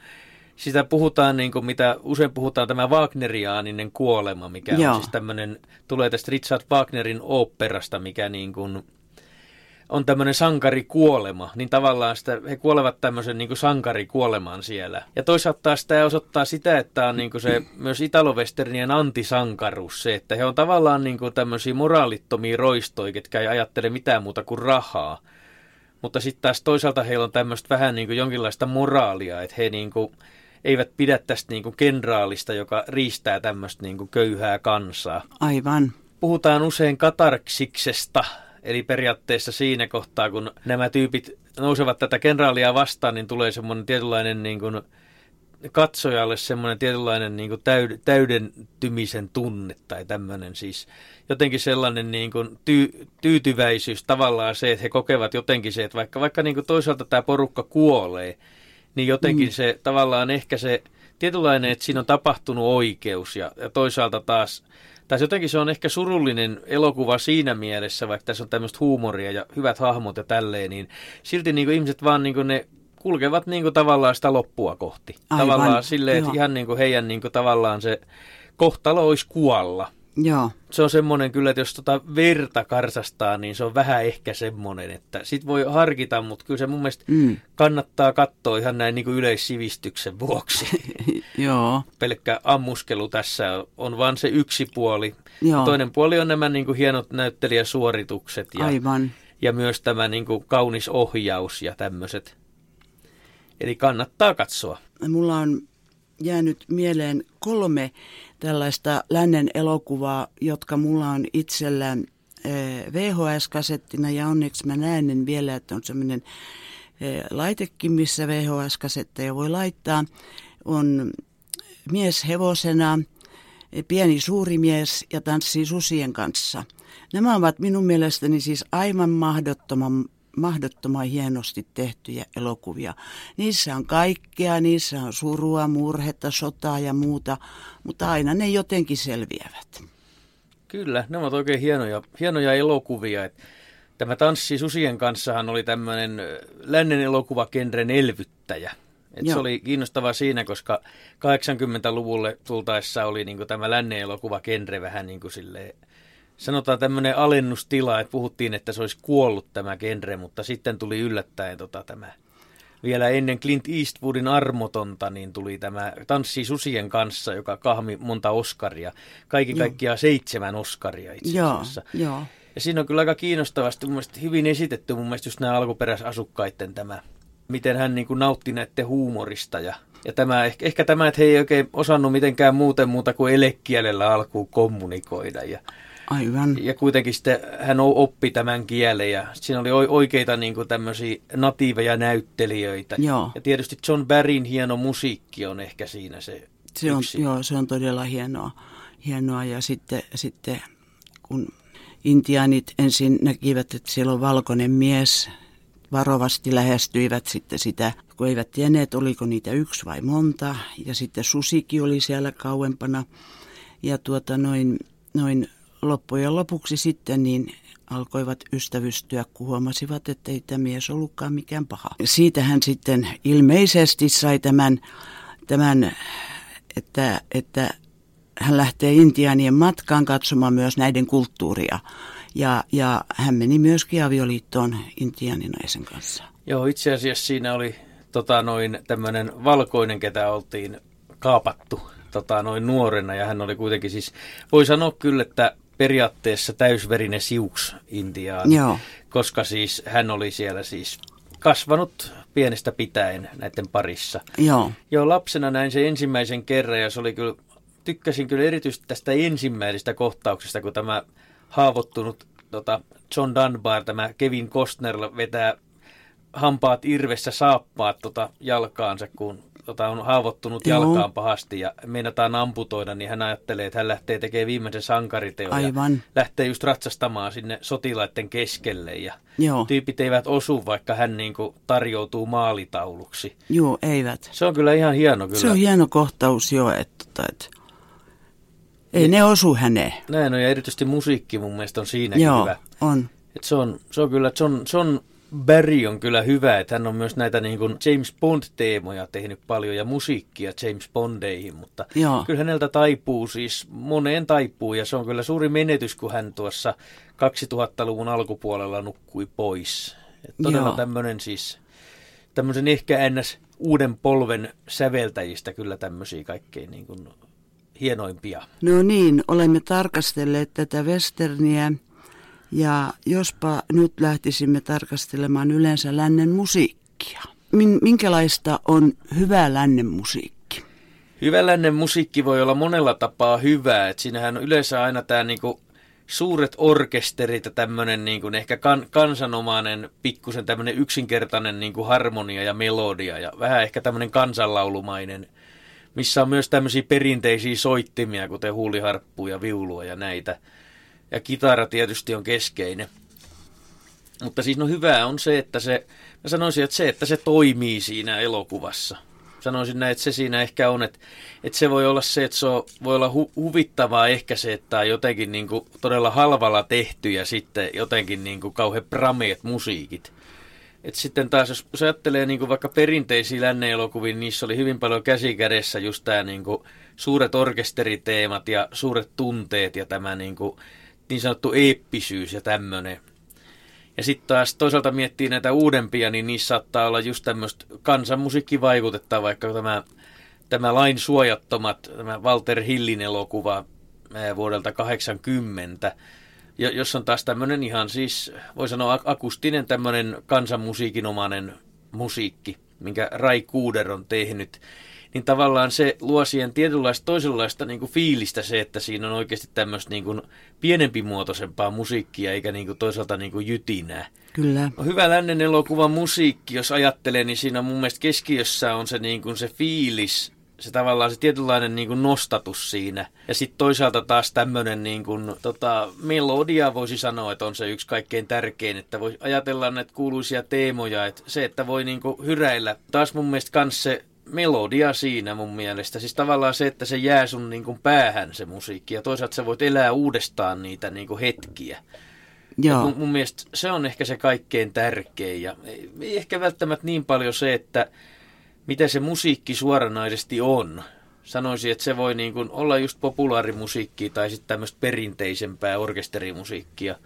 sitä puhutaan, niin kuin mitä usein puhutaan, tämä Wagneriaaninen kuolema, mikä Joo. on siis tämmöinen, tulee tästä Richard Wagnerin oopperasta, mikä niin kuin, on tämmöinen sankarikuolema, niin tavallaan sitä, he kuolevat tämmöisen niin sankarikuolemaan siellä. Ja toisaalta taas tämä osoittaa sitä, että on niin se [CLEARS THROAT] myös italovesternien antisankaruus, se, että he on tavallaan niin tämmöisiä moraalittomia roistoja, ketkä ei ajattele mitään muuta kuin rahaa. Mutta sitten taas toisaalta heillä on tämmöistä vähän niin jonkinlaista moraalia, että he niin kuin eivät pidä tästä niin kuin kenraalista, joka riistää tämmöistä niin köyhää kansaa. Aivan. Puhutaan usein katarksiksesta, Eli periaatteessa siinä kohtaa, kun nämä tyypit nousevat tätä kenraalia vastaan, niin tulee semmoinen tietynlainen niin kuin, katsojalle semmoinen tietynlainen niin kuin täyd, täydentymisen tunne tai tämmöinen siis jotenkin sellainen niin kuin ty, tyytyväisyys tavallaan se, että he kokevat jotenkin se, että vaikka, vaikka niin kuin toisaalta tämä porukka kuolee, niin jotenkin mm. se tavallaan ehkä se tietynlainen, että siinä on tapahtunut oikeus ja, ja toisaalta taas tai jotenkin se on ehkä surullinen elokuva siinä mielessä, vaikka tässä on tämmöistä huumoria ja hyvät hahmot ja tälleen, niin silti niin kuin ihmiset vaan niin kuin ne kulkevat niin kuin tavallaan sitä loppua kohti. Aivan, Tavallaan silleen, että joo. ihan niin kuin heidän niin kuin tavallaan se kohtalo olisi kuolla. Joo, Se on semmoinen kyllä, että jos tota verta karsastaa, niin se on vähän ehkä semmoinen, että sit voi harkita, mutta kyllä se mun mielestä mm. kannattaa katsoa ihan näin niin kuin yleissivistyksen vuoksi. [LAUGHS] joo, Pelkkä ammuskelu tässä on vaan se yksi puoli. joo, Toinen puoli on nämä niin kuin hienot näyttelijäsuoritukset ja, aivan. ja myös tämä niin kuin kaunis ohjaus ja tämmöiset. Eli kannattaa katsoa. Mulla on jäänyt mieleen kolme tällaista lännen elokuvaa, jotka mulla on itsellä eh, VHS-kasettina ja onneksi mä näen vielä, että on semmoinen eh, laitekin, missä VHS-kasetteja voi laittaa. On mies hevosena, eh, pieni suuri mies ja tanssii susien kanssa. Nämä ovat minun mielestäni siis aivan mahdottoman mahdottoman hienosti tehtyjä elokuvia. Niissä on kaikkea, niissä on surua, murhetta, sotaa ja muuta, mutta aina ne jotenkin selviävät. Kyllä, ne ovat oikein hienoja, hienoja elokuvia. Tämä Tanssi susien kanssahan oli tämmöinen lännen elokuvakenren elvyttäjä. Et se oli kiinnostavaa siinä, koska 80-luvulle tultaessa oli niin tämä lännen elokuvakenre vähän niin kuin silleen, sanotaan tämmöinen alennustila, että puhuttiin, että se olisi kuollut tämä genre, mutta sitten tuli yllättäen tota, tämä vielä ennen Clint Eastwoodin armotonta, niin tuli tämä Tanssi susien kanssa, joka kahmi monta Oscaria. Kaikki Joo. kaikkiaan seitsemän Oscaria itse Joo, asiassa. joo, Ja siinä on kyllä aika kiinnostavasti mun mielestä hyvin esitetty mun mielestä just nämä alkuperäisasukkaiden tämä, miten hän niin kuin nautti näiden huumorista ja ja tämä, ehkä, ehkä tämä, että he ei oikein osannut mitenkään muuten muuta kuin elekielellä alkuun kommunikoida. Ja, aivan. ja kuitenkin sitten hän oppi tämän kielen ja siinä oli oikeita niin kuin tämmöisiä natiiveja näyttelijöitä. Joo. Ja tietysti John Barryn hieno musiikki on ehkä siinä se Se on, yksi. joo, se on todella hienoa. hienoa. Ja sitten, sitten kun intiaanit ensin näkivät, että siellä on valkoinen mies, varovasti lähestyivät sitten sitä, kun eivät tienneet, oliko niitä yksi vai monta. Ja sitten susiki oli siellä kauempana. Ja tuota noin, noin loppujen lopuksi sitten niin alkoivat ystävystyä, kun huomasivat, että ei tämä mies ollutkaan mikään paha. Siitä hän sitten ilmeisesti sai tämän, tämän että, että hän lähtee intiaanien matkaan katsomaan myös näiden kulttuuria. Ja, ja hän meni myöskin avioliittoon intiaaninaisen kanssa. Joo, itse asiassa siinä oli tota, noin tämmöinen valkoinen, ketä oltiin kaapattu tota, noin nuorena. Ja hän oli kuitenkin siis, voi sanoa kyllä, että periaatteessa täysverinen siuks Intiaan. Joo. Koska siis hän oli siellä siis kasvanut pienestä pitäen näiden parissa. Joo, Joo, lapsena näin se ensimmäisen kerran ja se oli kyllä, tykkäsin kyllä erityisesti tästä ensimmäisestä kohtauksesta, kun tämä haavoittunut tota, John Dunbar, tämä Kevin Costner vetää hampaat irvessä saappaat tota, jalkaansa, kun tota, on haavoittunut Joo. jalkaan pahasti ja meinataan amputoida, niin hän ajattelee, että hän lähtee tekemään viimeisen sankariteon Aivan. ja lähtee just ratsastamaan sinne sotilaiden keskelle ja joo, tyypit eivät osu, vaikka hän niin kuin tarjoutuu maalitauluksi. joo, eivät. Se on kyllä ihan hieno kyllä. Se on hieno kohtaus jo, että, että, että ei ne osu häneen. Näin on, ja erityisesti musiikki mun mielestä on siinäkin Joo, hyvä. on. Et se, on, se on kyllä, John, John Barry on kyllä hyvä, että hän on myös näitä niin kuin James Bond-teemoja tehnyt paljon ja musiikkia James Bondeihin, mutta Joo. kyllä häneltä taipuu siis, moneen taipuu ja se on kyllä suuri menetys, kun hän tuossa 2000-luvun alkupuolella nukkui pois. Et todella Joo. tämmöinen siis, tämmöisen ehkä ns. uuden polven säveltäjistä kyllä tämmöisiä kaikkein niin kuin hienoimpia. No niin, olemme tarkastelleet tätä westerniä ja jospa nyt lähtisimme tarkastelemaan yleensä lännen musiikkia. Min, minkälaista on hyvä lännen musiikki? Hyvälännen musiikki voi olla monella tapaa hyvää. Et siinähän on yleensä aina tämä niinku suuret orkesterit ja tämmöinen niinku ehkä kan, kansanomainen, pikkusen tämmöinen yksinkertainen niinku harmonia ja melodia ja vähän ehkä tämmöinen kansanlaulumainen, missä on myös tämmöisiä perinteisiä soittimia, kuten huuliharppua ja viulua ja näitä. Ja kitara tietysti on keskeinen. Mutta siis no hyvää on se, että se, mä sanoisin, että se, että se toimii siinä elokuvassa. Sanoisin näin, että se siinä ehkä on, että, että se voi olla se, että se on, voi olla hu, huvittavaa ehkä se, että on jotenkin niin kuin todella halvalla tehty ja sitten jotenkin niin kuin kauhean prameet musiikit. Et sitten taas, jos, jos ajattelee niin kuin vaikka perinteisiä lännen elokuvia, niissä oli hyvin paljon käsikädessä just tämä niin suuret orkesteriteemat ja suuret tunteet ja tämä niin, kuin, niin sanottu eeppisyys ja tämmöinen. Ja sitten taas toisaalta miettii näitä uudempia, niin niissä saattaa olla just tämmöistä kansanmusiikkivaikutetta, vaikka tämä, tämä Lain suojattomat, tämä Walter Hillin elokuva vuodelta 80, jos on taas tämmöinen ihan siis, voi sanoa akustinen tämmöinen kansanmusiikinomainen musiikki, minkä Rai Kuuder on tehnyt, niin tavallaan se luo siihen tietynlaista toisenlaista niin kuin fiilistä se, että siinä on oikeasti tämmöistä niin kuin pienempimuotoisempaa musiikkia, eikä niin kuin toisaalta niin kuin jytinää. Kyllä. No, hyvä lännen elokuvan musiikki, jos ajattelee, niin siinä mun mielestä keskiössä on se, niin kuin se fiilis, se tavallaan se tietynlainen niin kuin nostatus siinä. Ja sitten toisaalta taas tämmöinen niin kuin, tota, melodia voisi sanoa, että on se yksi kaikkein tärkein, että voi ajatella näitä kuuluisia teemoja, että se, että voi niin kuin hyräillä. Taas mun mielestä kans se melodia siinä mun mielestä. Siis tavallaan se, että se jää sun niin kuin päähän se musiikki ja toisaalta sä voit elää uudestaan niitä niin kuin hetkiä. Joo. Mun, mun mielestä se on ehkä se kaikkein tärkein ja ei ehkä välttämättä niin paljon se, että mitä se musiikki suoranaisesti on. Sanoisin, että se voi niin kuin olla just populaarimusiikkia tai sitten tämmöistä perinteisempää orkesterimusiikkia.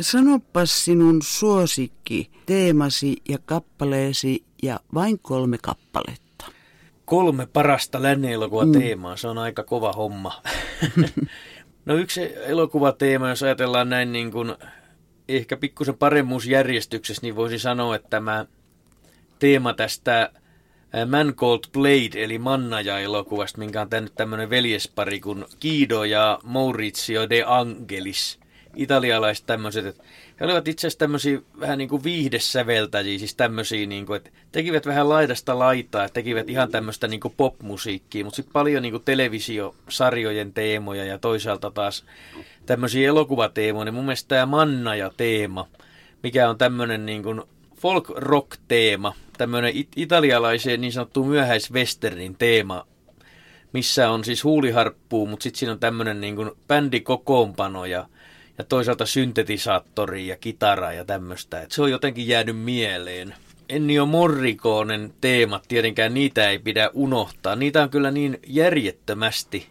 Sanopas sinun suosikki, teemasi ja kappaleesi ja vain kolme kappaletta. Kolme parasta lännen elokuva mm. teemaa, se on aika kova homma. [LAUGHS] no yksi elokuvateema, jos ajatellaan näin niin kuin ehkä pikkusen paremmuusjärjestyksessä, niin voisi sanoa, että tämä teema tästä Man Called Blade, eli Mannaja-elokuvasta, minkä on tänne tämmöinen veljespari kuin Kido ja Maurizio de Angelis. Italialaiset tämmöiset, että he olivat itse asiassa tämmöisiä vähän niin kuin viihdesäveltäjiä, siis tämmöisiä, niin kuin, että tekivät vähän laidasta laitaa, tekivät ihan tämmöistä niin kuin popmusiikkia, mutta sitten paljon niin kuin televisiosarjojen teemoja ja toisaalta taas tämmöisiä elokuvateemoja. Niin mun mielestä tämä Mannaja-teema, mikä on tämmöinen niin kuin folk-rock-teema, tämmöinen it- italialaisen niin sanottu myöhäiswesternin teema, missä on siis huuliharppuu, mutta sitten siinä on tämmöinen niin kuin bändikokoonpano ja, ja toisaalta syntetisaattori ja kitara ja tämmöistä. Se on jotenkin jäänyt mieleen. Ennio Morrikoonen teemat, tietenkään niitä ei pidä unohtaa. Niitä on kyllä niin järjettömästi.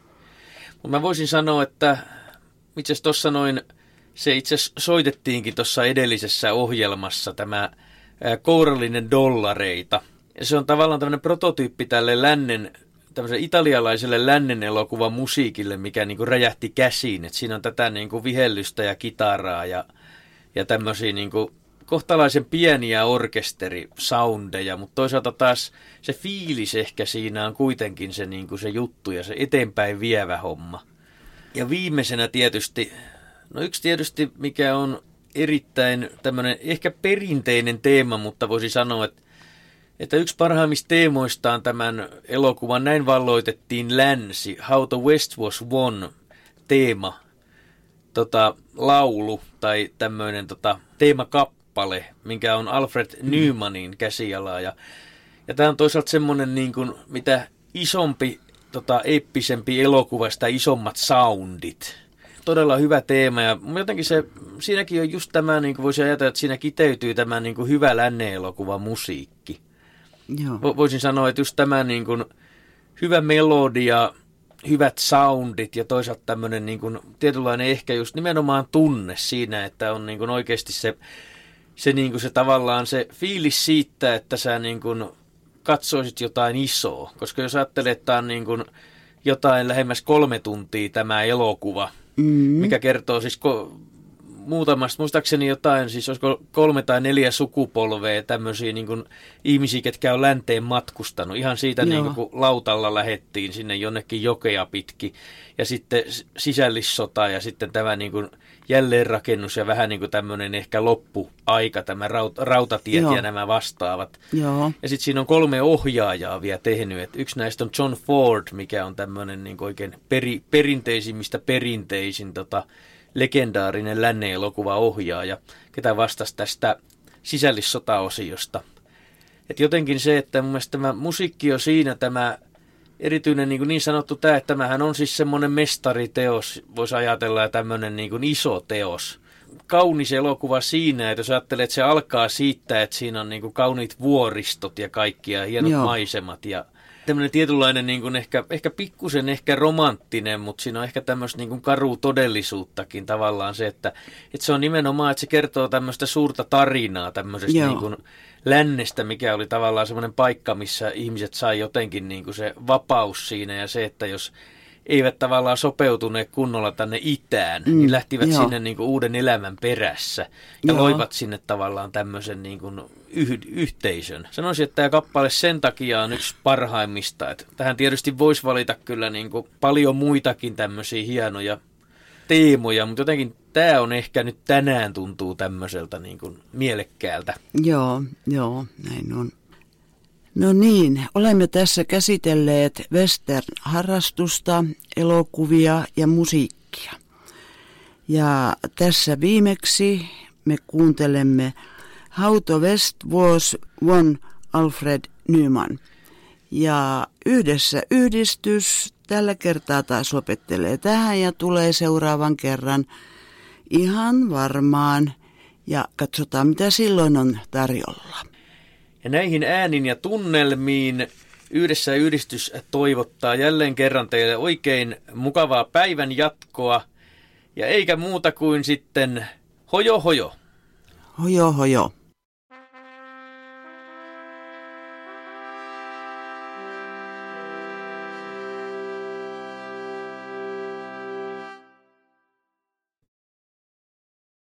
Mutta mä voisin sanoa, että itse asiassa tuossa noin, se itse soitettiinkin tuossa edellisessä ohjelmassa tämä kourallinen dollareita. Ja se on tavallaan tämmöinen prototyyppi tälle lännen, tämmöiselle italialaiselle lännen elokuvan musiikille, mikä niin kuin räjähti käsiin. Et siinä on tätä niin kuin vihellystä ja kitaraa ja, ja tämmöisiä niin kuin kohtalaisen pieniä orkesterisoundeja, mutta toisaalta taas se fiilis ehkä siinä on kuitenkin se, niin kuin se juttu ja se eteenpäin vievä homma. Ja viimeisenä tietysti, no yksi tietysti mikä on erittäin tämmöinen ehkä perinteinen teema, mutta voisi sanoa, että, että yksi parhaimmista teemoista on tämän elokuvan Näin valloitettiin länsi, How the West was won teema, tota, laulu tai tämmöinen tota, teemakappale, minkä on Alfred mm. Newmanin käsialaa. Ja, ja tämä on toisaalta semmoinen, niin kuin, mitä isompi, tota, eeppisempi elokuva, sitä isommat soundit todella hyvä teema ja jotenkin se, siinäkin on just tämä, niin kuin voisi ajatella, että siinä kiteytyy tämä niin kuin hyvä lännen elokuva musiikki. Joo. Voisin sanoa, että just tämä niin kuin, hyvä melodia, hyvät soundit ja toisaalta tämmöinen niin kuin, tietynlainen ehkä just nimenomaan tunne siinä, että on niin kuin oikeasti se, se, niin kuin se tavallaan se fiilis siitä, että sä niin kuin katsoisit jotain isoa. Koska jos ajattelee, että tämä on niin kuin jotain lähemmäs kolme tuntia tämä elokuva – mm. mikä kertoo siis ko- muutamasta, muistaakseni jotain, siis olisiko kolme tai neljä sukupolvea tämmöisiä niin kuin ihmisiä, ketkä on länteen matkustanut. Ihan siitä, niin kuin, kun lautalla lähettiin sinne jonnekin jokea pitki. Ja sitten sisällissota ja sitten tämä niin kuin, jälleenrakennus ja vähän niin kuin tämmöinen ehkä loppuaika, tämä raut, rautatiet Joo. ja nämä vastaavat. Joo. Ja sitten siinä on kolme ohjaajaa vielä tehnyt. Et yksi näistä on John Ford, mikä on tämmöinen niin oikein peri, perinteisimmistä perinteisin tota, legendaarinen lännen elokuva-ohjaaja, ketä vastasi tästä sisällissotaosiosta. Et jotenkin se, että mun mielestä tämä musiikki on siinä tämä erityinen niin, niin sanottu tämä, että tämähän on siis semmoinen mestariteos, voisi ajatella, ja tämmöinen niin kuin iso teos. kaunis elokuva siinä, että jos ajattelee, että se alkaa siitä, että siinä on niin kuin kauniit vuoristot ja kaikkia, hienot Joo. maisemat ja tämmöinen tietynlainen niin kuin ehkä, ehkä pikkusen ehkä romanttinen, mutta siinä on ehkä tämmöistä niin kuin karu todellisuuttakin tavallaan se, että, että se on nimenomaan, että se kertoo tämmöistä suurta tarinaa tämmöisestä niin kuin lännestä, mikä oli tavallaan semmoinen paikka, missä ihmiset sai jotenkin niin kuin se vapaus siinä ja se, että jos eivät tavallaan sopeutuneet kunnolla tänne itään, niin mm, niin lähtivät joo. sinne niin kuin uuden elämän perässä ja joo. loivat sinne tavallaan tämmöisen niin kuin yh- yhteisön. Sanoisin, että tämä kappale sen takia on yksi parhaimmista. Että tähän tietysti voisi valita kyllä niin kuin paljon muitakin tämmöisiä hienoja teemoja, mutta jotenkin tämä on ehkä nyt tänään tuntuu tämmöiseltä niin kuin mielekkäältä. Joo, joo, näin on. No niin, olemme tässä käsitelleet western-harrastusta, elokuvia ja musiikkia. Ja tässä viimeksi me kuuntelemme How to West was one Alfred Nyman. Ja yhdessä yhdistys tällä kertaa taas opettelee tähän ja tulee seuraavan kerran ihan varmaan. Ja katsotaan mitä silloin on tarjolla. Ja näihin äänin ja tunnelmiin yhdessä yhdistys toivottaa jälleen kerran teille oikein mukavaa päivän jatkoa. Ja eikä muuta kuin sitten hojo hojo. Hojo hojo.